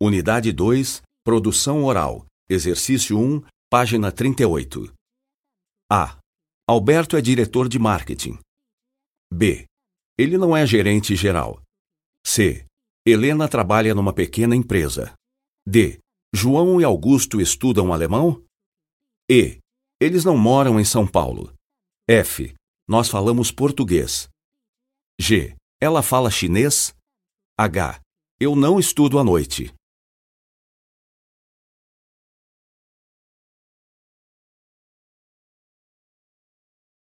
Unidade 2, Produção Oral, Exercício 1, página 38. A. Alberto é diretor de marketing. B. Ele não é gerente geral. C. Helena trabalha numa pequena empresa. D. João e Augusto estudam alemão? E. Eles não moram em São Paulo. F. Nós falamos português. G. Ela fala chinês? H. Eu não estudo à noite.